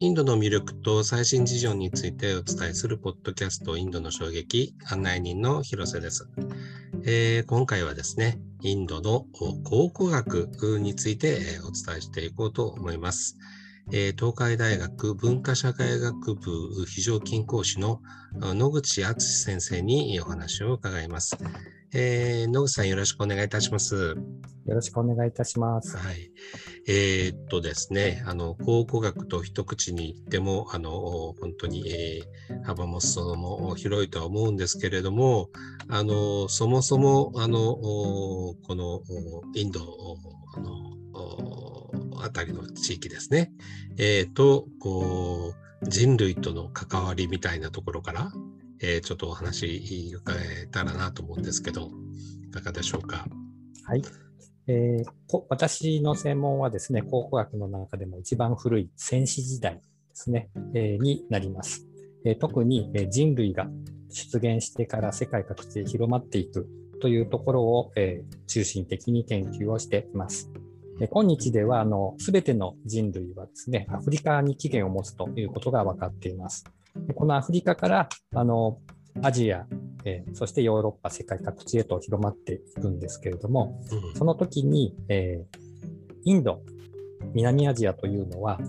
インドの魅力と最新事情についてお伝えするポッドキャストインドの衝撃案内人の広瀬です、えー、今回はですね、インドの考古学についてお伝えしていこうと思います。えー、東海大学文化社会学部非常勤講師の野口敦先生にお話を伺います。えー、野口さんよろしくお願いいたします。よろしくお願いいたします。はい。えー、っとですね、あの、考古学と一口に言っても、あの、本当に、えー、幅も裾も広いとは思うんですけれども、あの、そもそも、あの、このインド、あの、あたりの地域ですね、えー、と、こう、人類との関わりみたいなところから、えー、ちょっとお話伺えたらなと思うんですけど、いかがでしょうか？はい。えー、私の専門はですね、考古学の中でも一番古い戦死時代ですね、えー、になります。えー、特に、え人類が出現してから世界各地で広まっていくというところを、え中心的に研究をしています。今日では、あの、すべての人類はですね、アフリカに起源を持つということが分かっています。このアフリカから、あの、アジア、えー、そしてヨーロッパ、世界各地へと広まっていくんですけれども、うん、その時に、えー、インド、南アジアというのは、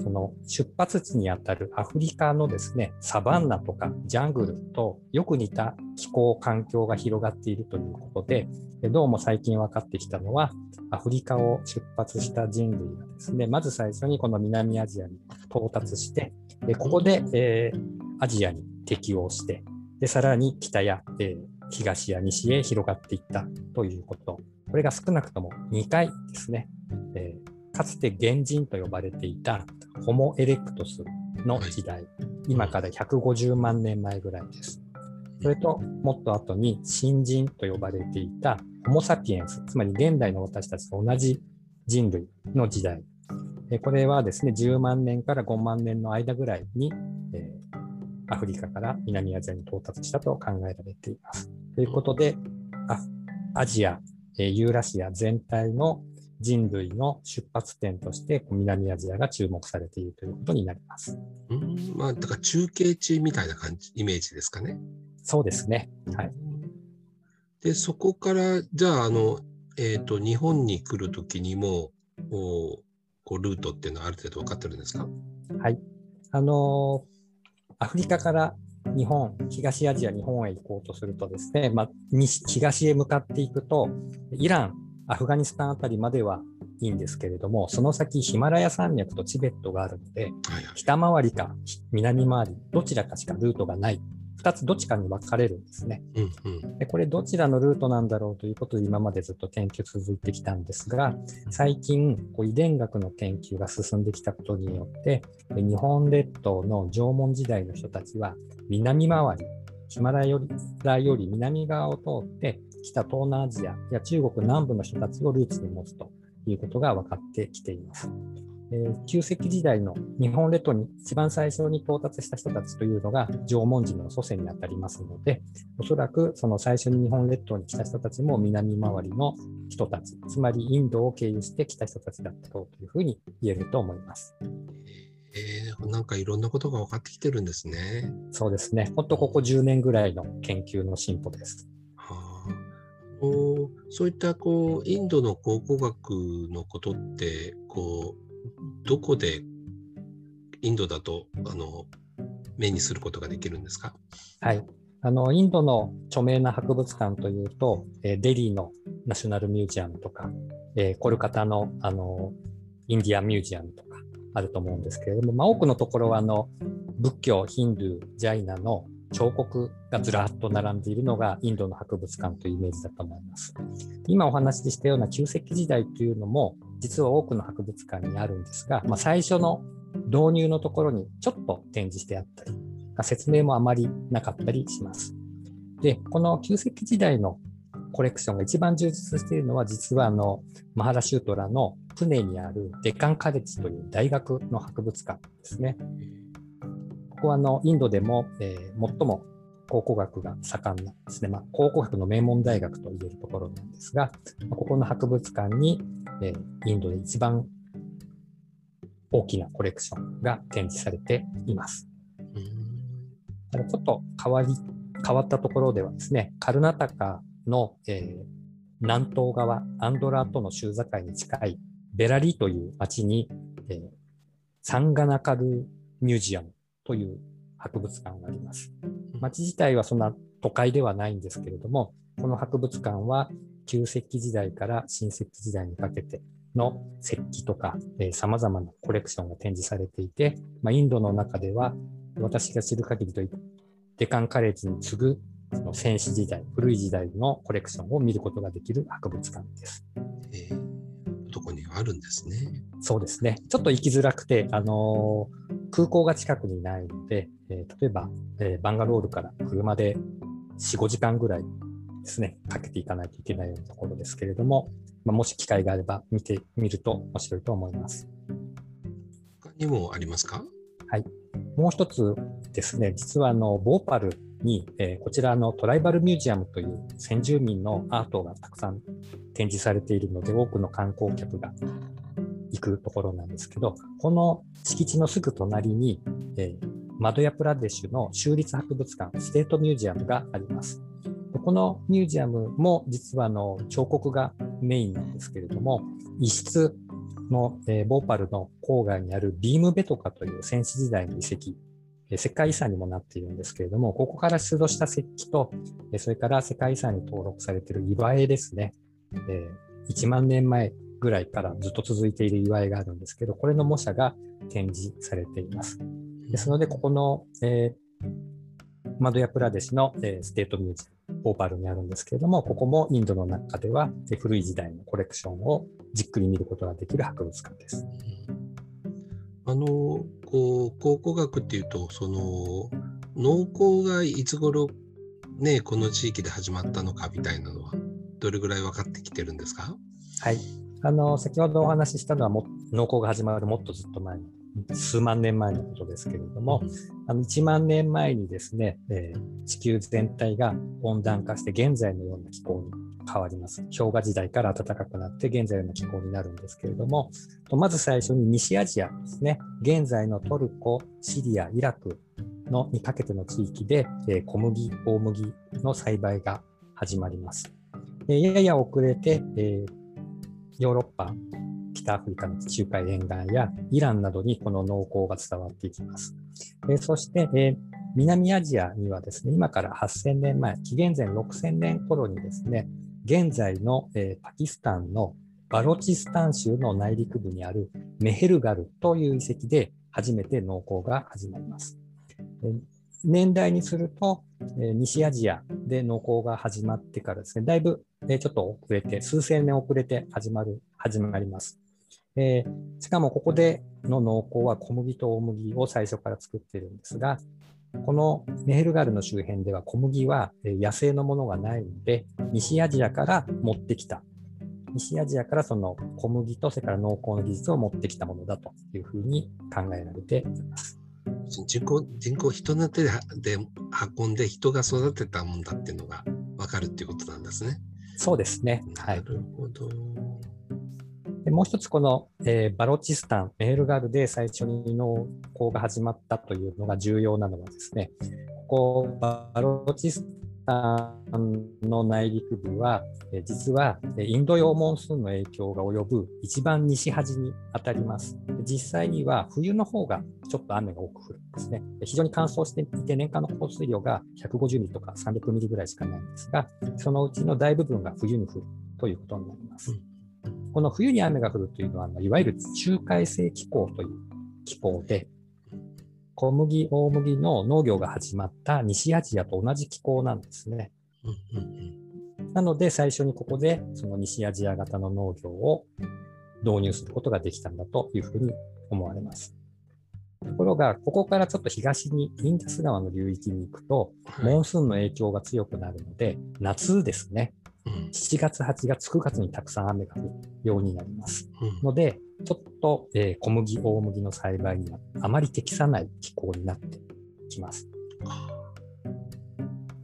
その出発地にあたるアフリカのですね、サバンナとかジャングルとよく似た気候環境が広がっているということで、どうも最近分かってきたのは、アフリカを出発した人類がですね、まず最初にこの南アジアに到達して、ここで、えー、アジアに適応して、で、さらに北や、えー、東や西へ広がっていったということ。これが少なくとも2回ですね。えー、かつて原人と呼ばれていたホモ・エレクトスの時代、今から150万年前ぐらいです。それと、もっと後に新人と呼ばれていたホモ・サピエンス、つまり現代の私たちと同じ人類の時代。これはですね、10万年から5万年の間ぐらいに、えアフリカから南アジアに到達したと考えられています。ということで、アジア、ユーラシア全体の人類の出発点として南アジアが注目されているということになります。うんまあ、だから中継地みたいな感じ、イメージですかね。そうですね。はい。で、そこから、じゃあ、あの、えっ、ー、と、日本に来るときにも、おこうルートっていうのはある程度分かってるんですか？はい。あのーアフリカから日本、東アジア、日本へ行こうとするとですね、まあ、西東へ向かっていくと、イラン、アフガニスタンあたりまではいいんですけれども、その先、ヒマラヤ山脈とチベットがあるので、北回りか南回り、どちらかしかルートがない2つどっちかに分かれるんですね。うんうん、でこれどちらのルートなんだろうということで今までずっと研究続いてきたんですが最近こう遺伝学の研究が進んできたことによって日本列島の縄文時代の人たちは南回りヒマラヤより南側を通って北東南アジアや中国南部の人たちをルーツに持つということが分かってきています。えー、旧石器時代の日本列島に一番最初に到達した人たちというのが縄文人の祖先にあたりますので、おそらくその最初に日本列島に来た人たちも南回りの人たち、つまりインドを経由して来た人たちだったというふうに言えると思います。えー、なんかいろんなことが分かってきてるんですね。そうですね。本当ここ10年ぐらいの研究の進歩です。はあ、おそういったこうインドの考古学のことってこうどこでインドだとあの目にすることができるんですか？はい。あのインドの著名な博物館というと、えデリーのナショナルミュージアムとか、えコルカタのあのインディアンミュージアムとかあると思うんですけれども、まあ、多くのところはあの仏教、ヒンドゥー、ジャイナの彫刻がずらっと並んでいるのがインドの博物館というイメージだと思います。今お話ししたような旧石器時代というのも実は多くの博物館にあるんですが、まあ、最初の導入のところにちょっと展示してあったり、説明もあまりなかったりします。で、この旧石器時代のコレクションが一番充実しているのは、実はあのマハラシュートラのプネにあるデカンカレッジという大学の博物館ですね。ここはあのインドでも、えー、最も考古学が盛んなですね、まあ、考古学の名門大学と言えるところなんですが、ここの博物館に、えー、インドで一番大きなコレクションが展示されています。ちょっと変わり変わったところではですね、カルナタカの、えー、南東側、アンドラとの州境に近いベラリという町に、えー、サンガナカルミュージアムという博物館があります。町自体はそんな都会ではないんですけれども、この博物館は旧石器時代から新石器時代にかけての石器とか、えー、様々なコレクションが展示されていて、まあ、インドの中では私が知る限りとデカンカレッジに次ぐその戦士時代、古い時代のコレクションを見ることができる博物館です。えー、どこにあるんですね。そうですね。ちょっと行きづらくて、あのー、空港が近くにないので、えー、例えば、えー、バンガロールから車で4、5時間ぐらいですね、かけていかないといけないようなところですけれども、まあ、もし機会があれば見てみると面白いと思います。他にもありますか？はい。もう一つですね、実はあのボーパルに、えー、こちらのトライバルミュージアムという先住民のアートがたくさん展示されているので、多くの観光客が行くところなんですけど、この敷地のすぐ隣に、えー、マドヤプラデシュの州立博物館、ステートミュージアムがあります。このミュージアムも実はあの彫刻がメインなんですけれども、一室の、えー、ボーパルの郊外にあるビームベトカという戦死時代の遺跡、えー、世界遺産にもなっているんですけれども、ここから出土した石器と、えー、それから世界遺産に登録されている岩絵ですね、え、1万年前ぐらいからずっと続いている岩絵があるんですけど、これの模写が展示されています。ですので、ここの、えー、マドヤプラデシュの、えー、ステートミュージアムボーパルにあるんですけれども、ここもインドの中では古い時代のコレクションをじっくり見ることができる博物館です。あのこう考古学っていうとその農耕がいつ頃ねこの地域で始まったのかみたいなのはどれぐらい分かってきてるんですか？はいあの先ほどお話ししたのはも農耕が始まるもっとずっと前の数万年前のことですけれども、あの1万年前にですね、えー、地球全体が温暖化して現在のような気候に変わります。氷河時代から暖かくなって現在の気候になるんですけれども、まず最初に西アジアですね、現在のトルコ、シリア、イラクのにかけての地域で、えー、小麦、大麦の栽培が始まります。えー、やや遅れて、えー、ヨーロッパ、北アフリカの地中海沿岸やイランなどにこの農耕が伝わっていきます。えそして、え南アジアにはですね、今から8000年前、紀元前6000年頃にですね、現在の、えパキスタンのバロチスタン州の内陸部にあるメヘルガルという遺跡で初めて農耕が始まります。年代にすると、西アジアで農耕が始まってからですね、だいぶちょっと遅れて、数千年遅れて始まる、始まります。えー、しかもここでの農耕は小麦と大麦を最初から作ってるんですが、このメヘルガルの周辺では小麦は野生のものがないので、西アジアから持ってきた、西アジアからその小麦とそれから農耕の技術を持ってきたものだというふうに考えられています。人口、人口人の手で運んで人が育てたもんだっていうのが分かるっていうことなんですね。そうですね。なるほど。はいでもう一つ、この、えー、バロチスタン、メールガルで最初に農耕が始まったというのが重要なのはですね、ここバロチスタンの内陸部は、えー、実はインド洋モンスーンの影響が及ぶ一番西端に当たります。実際には冬の方がちょっと雨が多く降るんですね。非常に乾燥していて年間の降水量が150ミリとか300ミリぐらいしかないんですが、そのうちの大部分が冬に降るということになります。この冬に雨が降るというのは、いわゆる地中海性気候という気候で、小麦、大麦の農業が始まった西アジアと同じ気候なんですね。なので、最初にここでその西アジア型の農業を導入することができたんだというふうに思われます。ところが、ここからちょっと東にインダス川の流域に行くと、モンスーンの影響が強くなるので、夏ですね、7月、8月、9月にたくさん雨が降るようになります。ので、ちょっと、えー、小麦、大麦の栽培にはあまり適さない気候になってきます。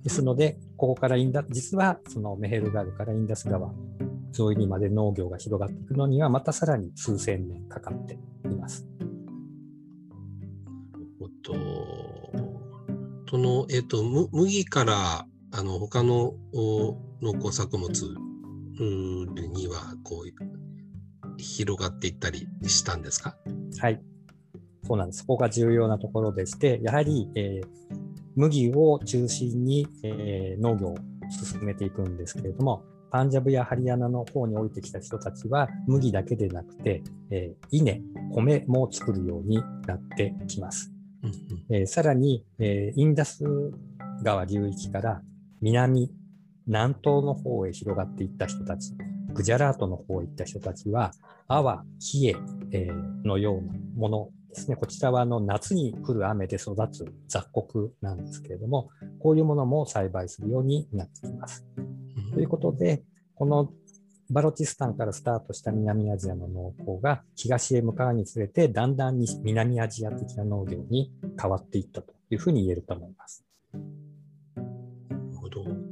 ですので、ここからインダ実はそのメヘルガルからインダス川沿いにまで農業が広がっていくのには、またさらに数千年かかっています。と、その、えっ、と、麦からあの他の農耕作物にはこう広がっていったりしたんですか？はい、そうなんです。そこが重要なところでして、やはり、えー、麦を中心に、えー、農業を進めていくんですけれども、パンジャブやハリヤナの方に降りてきた人たちは麦だけでなくて、えー、稲、米も作るようになってきます。うんうん、えー、さらに、えー、インダス川流域から南、南東の方へ広がっていった人たち、グジャラートの方へ行った人たちは、アワ、ヒエ、えー、のようなものですね。こちらはあの夏に降る雨で育つ雑穀なんですけれども、こういうものも栽培するようになってきます。ということで、このバロチスタンからスタートした南アジアの農耕が東へ向かうにつれて、だんだんに南アジア的な農業に変わっていったというふうに言えると思います。なるほど。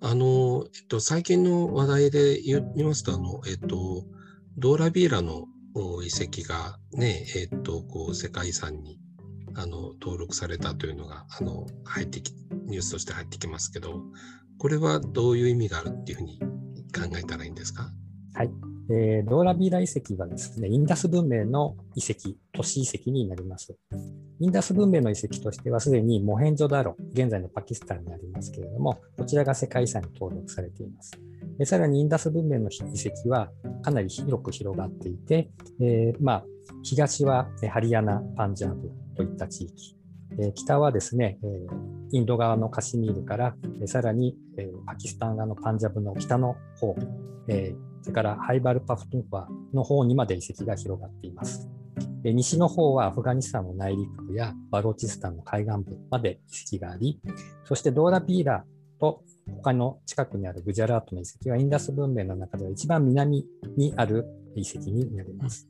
あの、えっと、最近の話題で言いますと、あの、えっと、ドーラビーラの遺跡がね、えっと、こう、世界遺産にあの登録されたというのがあの入ってきニュースとして入ってきますけど、これはどういう意味があるっていうふうに考えたらいいんですか？はい。えー、ローラビーラ遺跡はですね、インダス文明の遺跡、都市遺跡になります。インダス文明の遺跡としては、すでにモヘンジョダロ、現在のパキスタンにありますけれども、こちらが世界遺産に登録されています。でさらにインダス文明の遺跡はかなり広く広がっていて、えー、まあ、東はハリヤナ、パンジャブといった地域、え北はですね、えインド側のカシミールから、えさらに、えパキスタン側のパンジャブの北の方、えそれからハイバルパフトゥンファの方にまで遺跡が広がっています。で西の方はアフガニスタンの内陸部やバロチスタンの海岸部まで遺跡があり、そしてドーラピーラと他の近くにあるグジャラートの遺跡はインダス文明の中では一番南にある遺跡になります。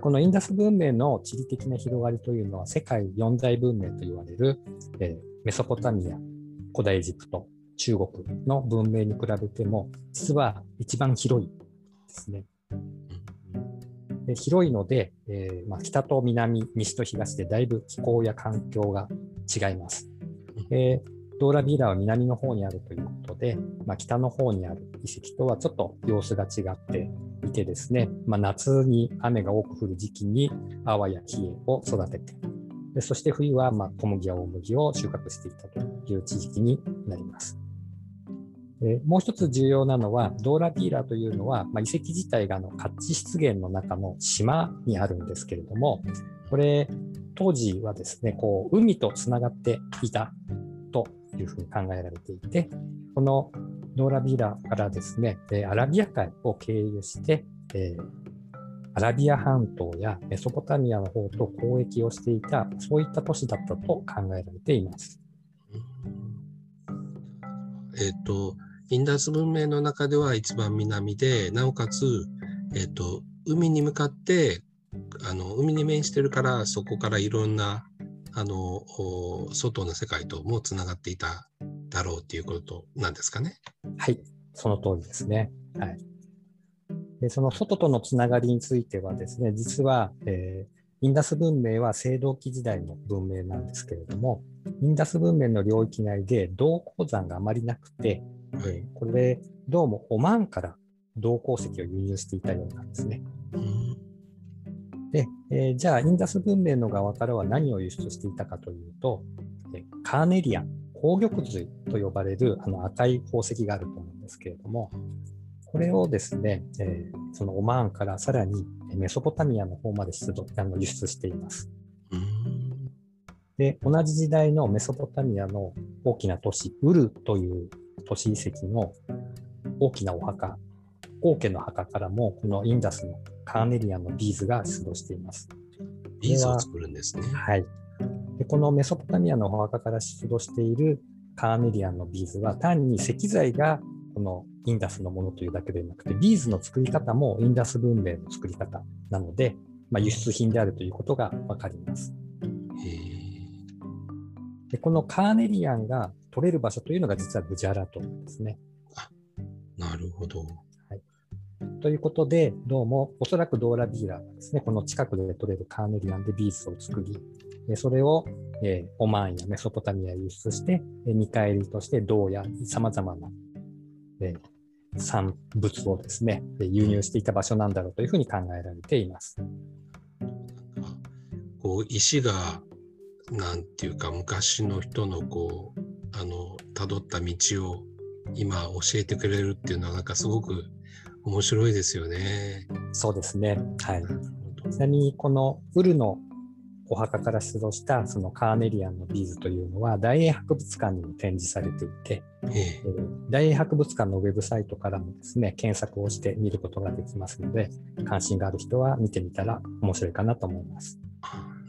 このインダス文明の地理的な広がりというのは世界四大文明と言われる、え、メソポタミア、古代エジプト、中国の文明に比べても実は一番広いですね。で広いので、えーまあ、北と南、西と東でだいぶ気候や環境が違います。えードーラビーラは南の方にあるということで、まあ、北の方にある遺跡とはちょっと様子が違っていてですね、まあ、夏に雨が多く降る時期にアワやヒエを育てて、でそして冬はま小麦や大麦を収穫していたという地域になります。でもう一つ重要なのは、ドーラビーラというのは、まあ、遺跡自体があのカッチ湿原の中の島にあるんですけれども、これ、当時はですね、こう海とつながっていたというふうに考えられていて、このノーラビーラからですね、アラビア海を経由して、えー、アラビア半島やメソポタミアの方と交易をしていた、そういった都市だったと考えられています。えっ、ー、と、インダス文明の中では一番南で、なおかつ、えっ、ー、と、海に向かってあの海に面してるからそこからいろんなあの外の世界ともつながっていただろうということなんですかね。はい、その通りですね。はい、でその外とのつながりについてはですね、実は、えー、インダス文明は青銅器時代の文明なんですけれども、インダス文明の領域内で銅鉱山があまりなくて、はこれでどうもオマーンから銅鉱石を輸入していたようなんですね。うんで、えー、じゃあ、インダス文明の側からは何を輸出していたかというと、えカーネリアン、紅玉髄と呼ばれるあの赤い宝石があると思うんですけれども、これをですね、えー、そのオマーンからさらにメソポタミアの方まで出あの輸出しています。で、同じ時代のメソポタミアの大きな都市、ウルという都市遺跡の大きなお墓、王家の墓からも、このインダスのカーネリアンのビーズが出土しています。ビーズを作るんですね。はい。でこのメソポタミアのお墓から出土しているカーネリアンのビーズは単に石材がこのインダスのものというだけでなくて、ビーズの作り方もインダス文明の作り方なので、まあ、輸出品であるということがわかります。でこのカーネリアンが取れる場所というのが実はグジャラトですね。あなるほど。ということで、どうもおそらくドーラビーラーがですね、この近くで取れるカーネリアンでビーズを作り、それをオマーンやメソポタミア輸出して、見返りとして銅や様々な産物をですね、輸入していた場所なんだろうというふうに考えられています。こう石がなんていうか昔の人のこうあの辿った道を今教えてくれるっていうのはなんかすごく面白いですよね。そうですね。はい。ちなみにこのウルのお墓から出土したそのカーネリアンのビーズというのは大英博物館にも展示されていて、えー、大英博物館のウェブサイトからもですね検索をして見ることができますので関心がある人は見てみたら面白いかなと思います。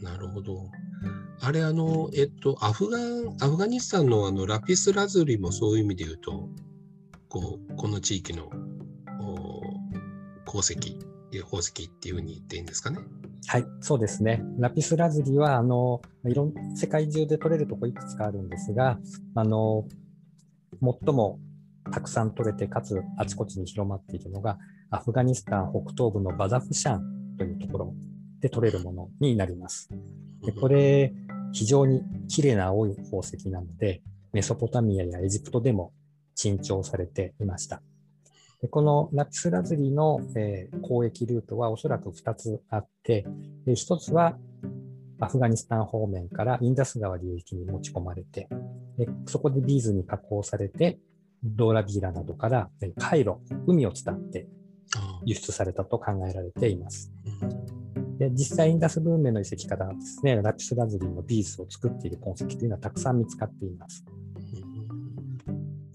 なるほど。あれ、あの、えっと、アフガン、アフガニスタンのあのラピスラズリもそういう意味で言うと、こう、この地域の鉱石、宝石っていうふうに言っていいんですかね？はい、そうですね。ラピスラズリは、あの、いろん、世界中で取れるとこいくつかあるんですが、あの、最もたくさん取れて、かつあちこちに広まっているのが、アフガニスタン北東部のバザフシャンというところで取れるものになります。でこれ、非常に綺麗な青い宝石なので、メソポタミアやエジプトでも珍重されていました。でこのラピスラズリの、えー、交易ルートはおそらく2つあって、で1つはアフガニスタン方面からインダス川流域に持ち込まれて、でそこでビーズに加工されて、ドーラビーラなどから海路、海を伝って輸出されたと考えられています。で実際インダス文明の遺跡からですね、ラピスラズリのビーズを作っている痕跡というのはたくさん見つかっています。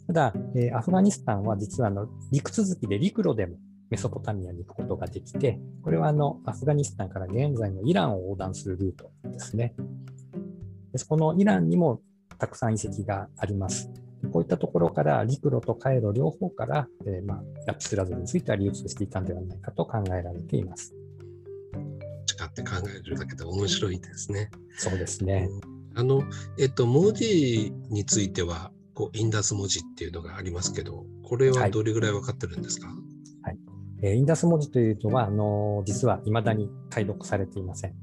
ただ、え、アフガニスタンは実はあの陸続きで陸路でもメソポタミアに行くことができて、これはあのアフガニスタンから現在のイランを横断するルートですね。でこのイランにもたくさん遺跡があります。こういったところから陸路と回路両方から、えー、まあ、ラピスラズリについては流通していたんではないかと考えられています。かって考えるだけで面白いですね。そうですね。あの、えっと、文字については、こうインダス文字っていうのがありますけど、これはどれぐらい分かってるんですか、はい、はい、えー、インダス文字というのは、あの実は未だに解読されていません。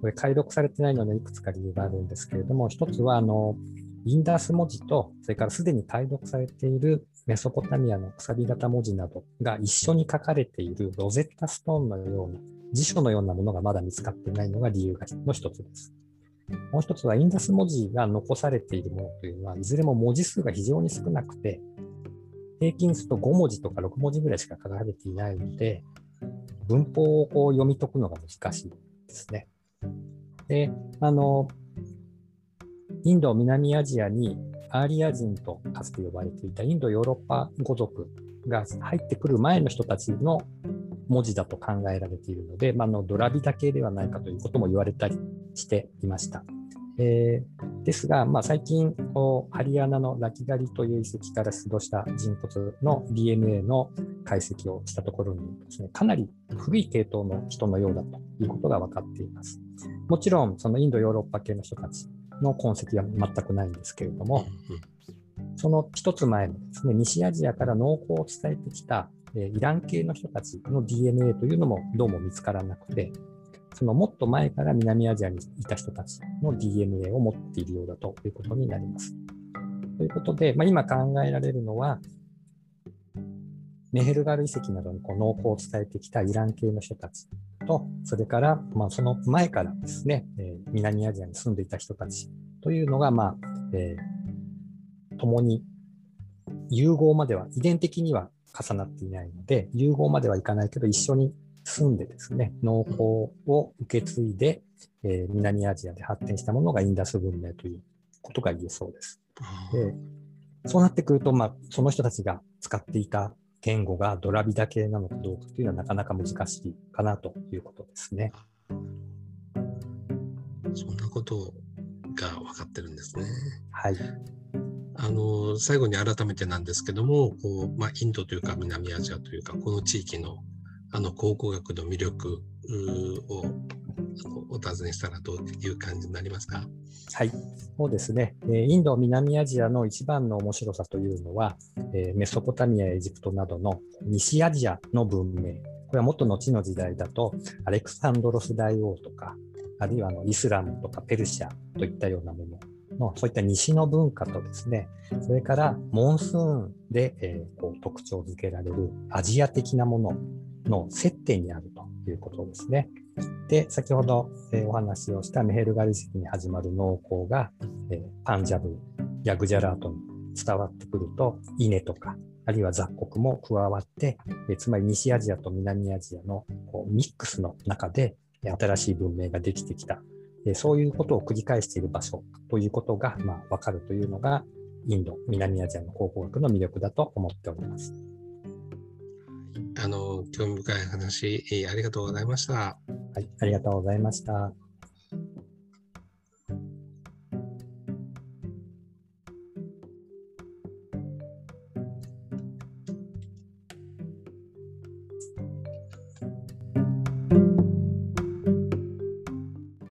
これ解読されてないのでいくつか理由があるんですけれども、一つはあのインダス文字と、それからすでに解読されているメソポタミアの楔形文字などが一緒に書かれているロゼッタストーンのような辞書のようなものがまだ見つかっていないのが理由の一つです。もう一つはインダス文字が残されているものというのは、いずれも文字数が非常に少なくて、平均すると5文字とか6文字ぐらいしか書かれていないので、文法をこう読み解くのが難しいですね。で、あの、インド、南アジアにアーリア人とかつて呼ばれていたインド・ヨーロッパ語族が入ってくる前の人たちの文字だと考えられているので、まあ、のドラビダ系ではないかということも言われたりしていました。えー、ですが、まあ、最近こう、ハリアナのラキガリという遺跡から出土した人骨の DNA の解析をしたところにですね、かなり古い系統の人のようだということが分かっています。もちろん、そのインド、ヨーロッパ系の人たちの痕跡は全くないんですけれども、その一つ前のですね、西アジアから農耕を伝えてきたえイラン系の人たちの DNA というのもどうも見つからなくて、そのもっと前から南アジアにいた人たちの DNA を持っているようだということになります。ということで、まあ、今考えられるのは、メヘルガル遺跡などにこう農耕を伝えてきたイラン系の人たちと、それから、まあ、その前からですね、え、南アジアに住んでいた人たちというのが、まあえー、共に融合までは遺伝的には重なっていないので、融合まではいかないけど、一緒に住んでですね、農耕を受け継いで、えー、南アジアで発展したものがインダス文明ということが言えそうです。でそうなってくると、まあ、その人たちが使っていた言語がドラビダ系なのかどうかというのはなかなか難しいかなということですね。そんなことが分かってるんですね。はい。あの最後に改めてなんですけどもこう、まあ、インドというか南アジアというかこの地域のあの考古学の魅力をお尋ねしたらどういう感じになりますか？はい、そうですね。インド、南アジアの一番の面白さというのは、メソポタミア、エジプトなどの西アジアの文明。これはもっと後の時代だと、アレクサンドロス大王とか、あるいはあのイスラムとかペルシャといったようなものの、そういった西の文化とですね、それからモンスーンで、えー、こう特徴づけられるアジア的なものの接点にあるということですね。で、先ほど、えー、お話をしたメヘルガリ石に始まる農耕が、えー、パンジャブやグジャラートに伝わってくると、稲とか、あるいは雑穀も加わって、えー、つまり西アジアと南アジアのこうミックスの中で新しい文明ができてきたそういうことを繰り返している場所ということが、まあ、分かるというのが、インド、南アジアの考古学の魅力だと思っております。あの興味深い話、ありがとうございました。はい、ありがとうございました。